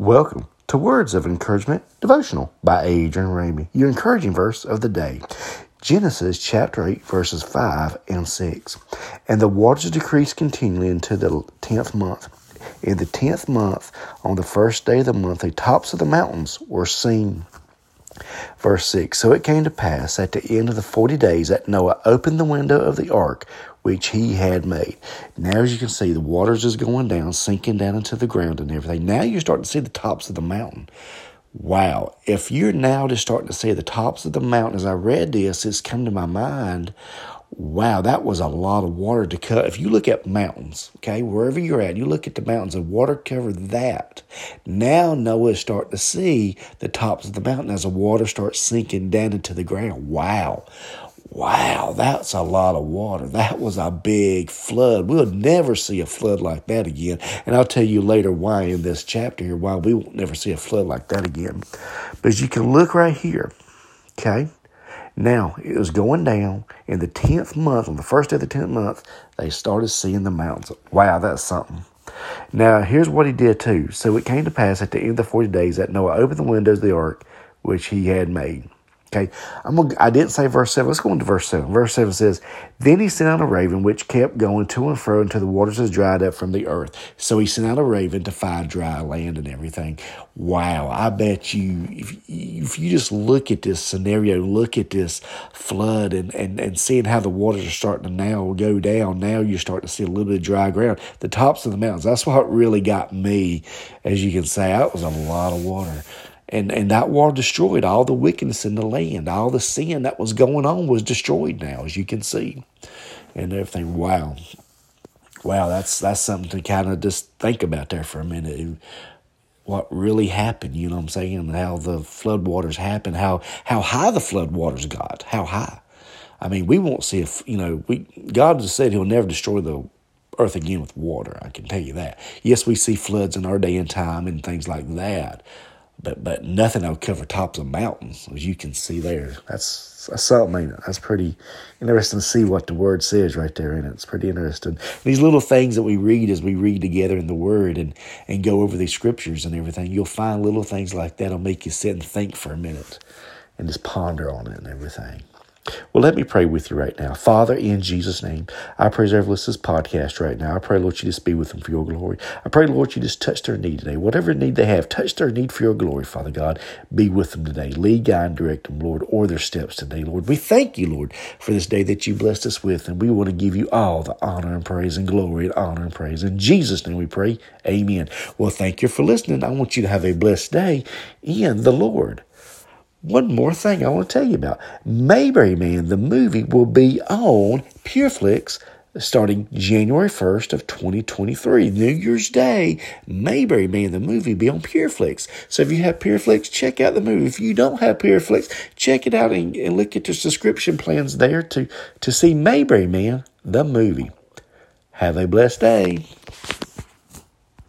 Welcome to Words of Encouragement Devotional by Adrian Ramey, your encouraging verse of the day. Genesis chapter 8, verses 5 and 6. And the waters decreased continually until the tenth month. In the tenth month, on the first day of the month, the tops of the mountains were seen. Verse 6 So it came to pass at the end of the forty days that Noah opened the window of the ark which he had made. Now, as you can see, the waters is going down, sinking down into the ground and everything. Now you're starting to see the tops of the mountain. Wow. If you're now just starting to see the tops of the mountain, as I read this, it's come to my mind. Wow, that was a lot of water to cut. If you look at mountains, okay, wherever you're at, you look at the mountains and water covered that. Now Noah is starting to see the tops of the mountain as the water starts sinking down into the ground. Wow. Wow, that's a lot of water. That was a big flood. We'll never see a flood like that again. And I'll tell you later why in this chapter here, why we won't never see a flood like that again. But you can look right here, okay? Now, it was going down in the 10th month, on the first day of the 10th month, they started seeing the mountains. Wow, that's something. Now, here's what he did too. So it came to pass at the end of the 40 days that Noah opened the windows of the ark which he had made. Okay, I'm gonna, I didn't say verse 7. Let's go into verse 7. Verse 7 says, Then he sent out a raven which kept going to and fro until the waters had dried up from the earth. So he sent out a raven to find dry land and everything. Wow, I bet you, if, if you just look at this scenario, look at this flood and, and, and seeing how the waters are starting to now go down, now you're starting to see a little bit of dry ground. The tops of the mountains, that's what really got me, as you can say, that was a lot of water. And, and that war destroyed all the wickedness in the land. All the sin that was going on was destroyed now, as you can see. And everything, wow. Wow, that's that's something to kind of just think about there for a minute. What really happened, you know what I'm saying? How the floodwaters happened, how how high the floodwaters got, how high. I mean, we won't see if you know, we God has said he'll never destroy the earth again with water. I can tell you that. Yes, we see floods in our day and time and things like that but but nothing that'll cover tops of mountains, as you can see there. That's, that's something, That's pretty interesting to see what the word says right there in it. It's pretty interesting. These little things that we read as we read together in the word and, and go over these scriptures and everything, you'll find little things like that'll make you sit and think for a minute and just ponder on it and everything. Well, let me pray with you right now. Father, in Jesus' name, I preserve this podcast right now. I pray, Lord, you just be with them for your glory. I pray, Lord, you just touch their need today. Whatever need they have, touch their need for your glory, Father God. Be with them today. Lead, guide, and direct them, Lord, or their steps today, Lord. We thank you, Lord, for this day that you blessed us with, and we want to give you all the honor and praise and glory and honor and praise. In Jesus' name we pray. Amen. Well, thank you for listening. I want you to have a blessed day in the Lord. One more thing I want to tell you about. Mayberry Man, the movie, will be on Pureflix starting January 1st of 2023. New Year's Day, Mayberry Man, the movie, be on Pureflix. So if you have Pureflix, check out the movie. If you don't have Pureflix, check it out and, and look at your subscription plans there to, to see Mayberry Man, the movie. Have a blessed day.